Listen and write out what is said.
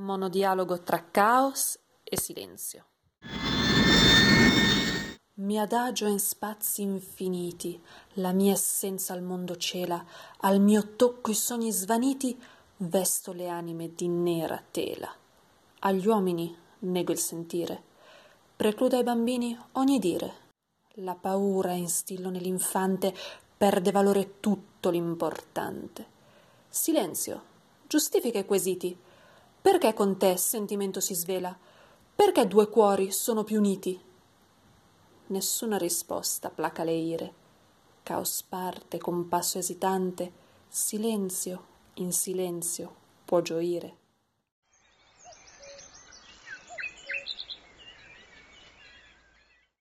monodialogo tra caos e silenzio. Mi adagio in spazi infiniti, la mia essenza al mondo cela, al mio tocco i sogni svaniti, vesto le anime di nera tela. Agli uomini nego il sentire, precludo ai bambini ogni dire. La paura instillo nell'infante, perde valore tutto l'importante. Silenzio, giustifica i quesiti. Perché con te sentimento si svela? Perché due cuori sono più uniti? Nessuna risposta placa le ire. Caos parte con passo esitante, silenzio in silenzio può gioire.